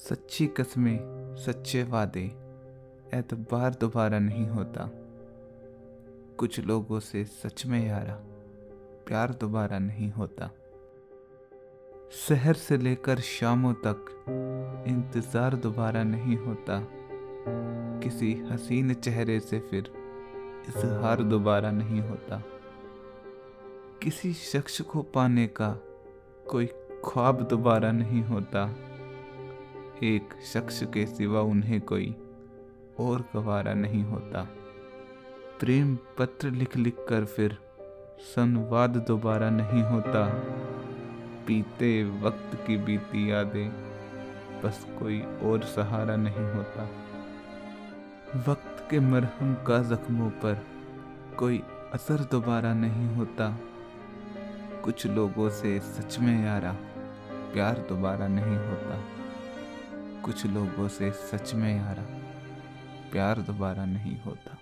सच्ची कस्में, सच्चे वादे एतबार दोबारा नहीं होता। कुछ लोगों से सच में यारा, प्यार दोबारा नहीं होता। शहर से लेकर शामों तक इंतज़ार दोबारा नहीं होता। किसी हसीन चेहरे से फिर इजहार दोबारा नहीं होता। किसी शख्स को पाने का कोई ख्वाब दोबारा नहीं होता। एक शख्स के सिवा उन्हें कोई और गवारा नहीं होता। प्रेम पत्र लिख लिख कर फिर संवाद दोबारा नहीं होता। पीते वक्त की बीती यादें, बस कोई और सहारा नहीं होता। वक्त के मरहम का जख्मों पर कोई असर दोबारा नहीं होता। कुछ लोगों से सच में यारा प्यार दोबारा नहीं होता। कुछ लोगों से सच में यारा प्यार दोबारा नहीं होता।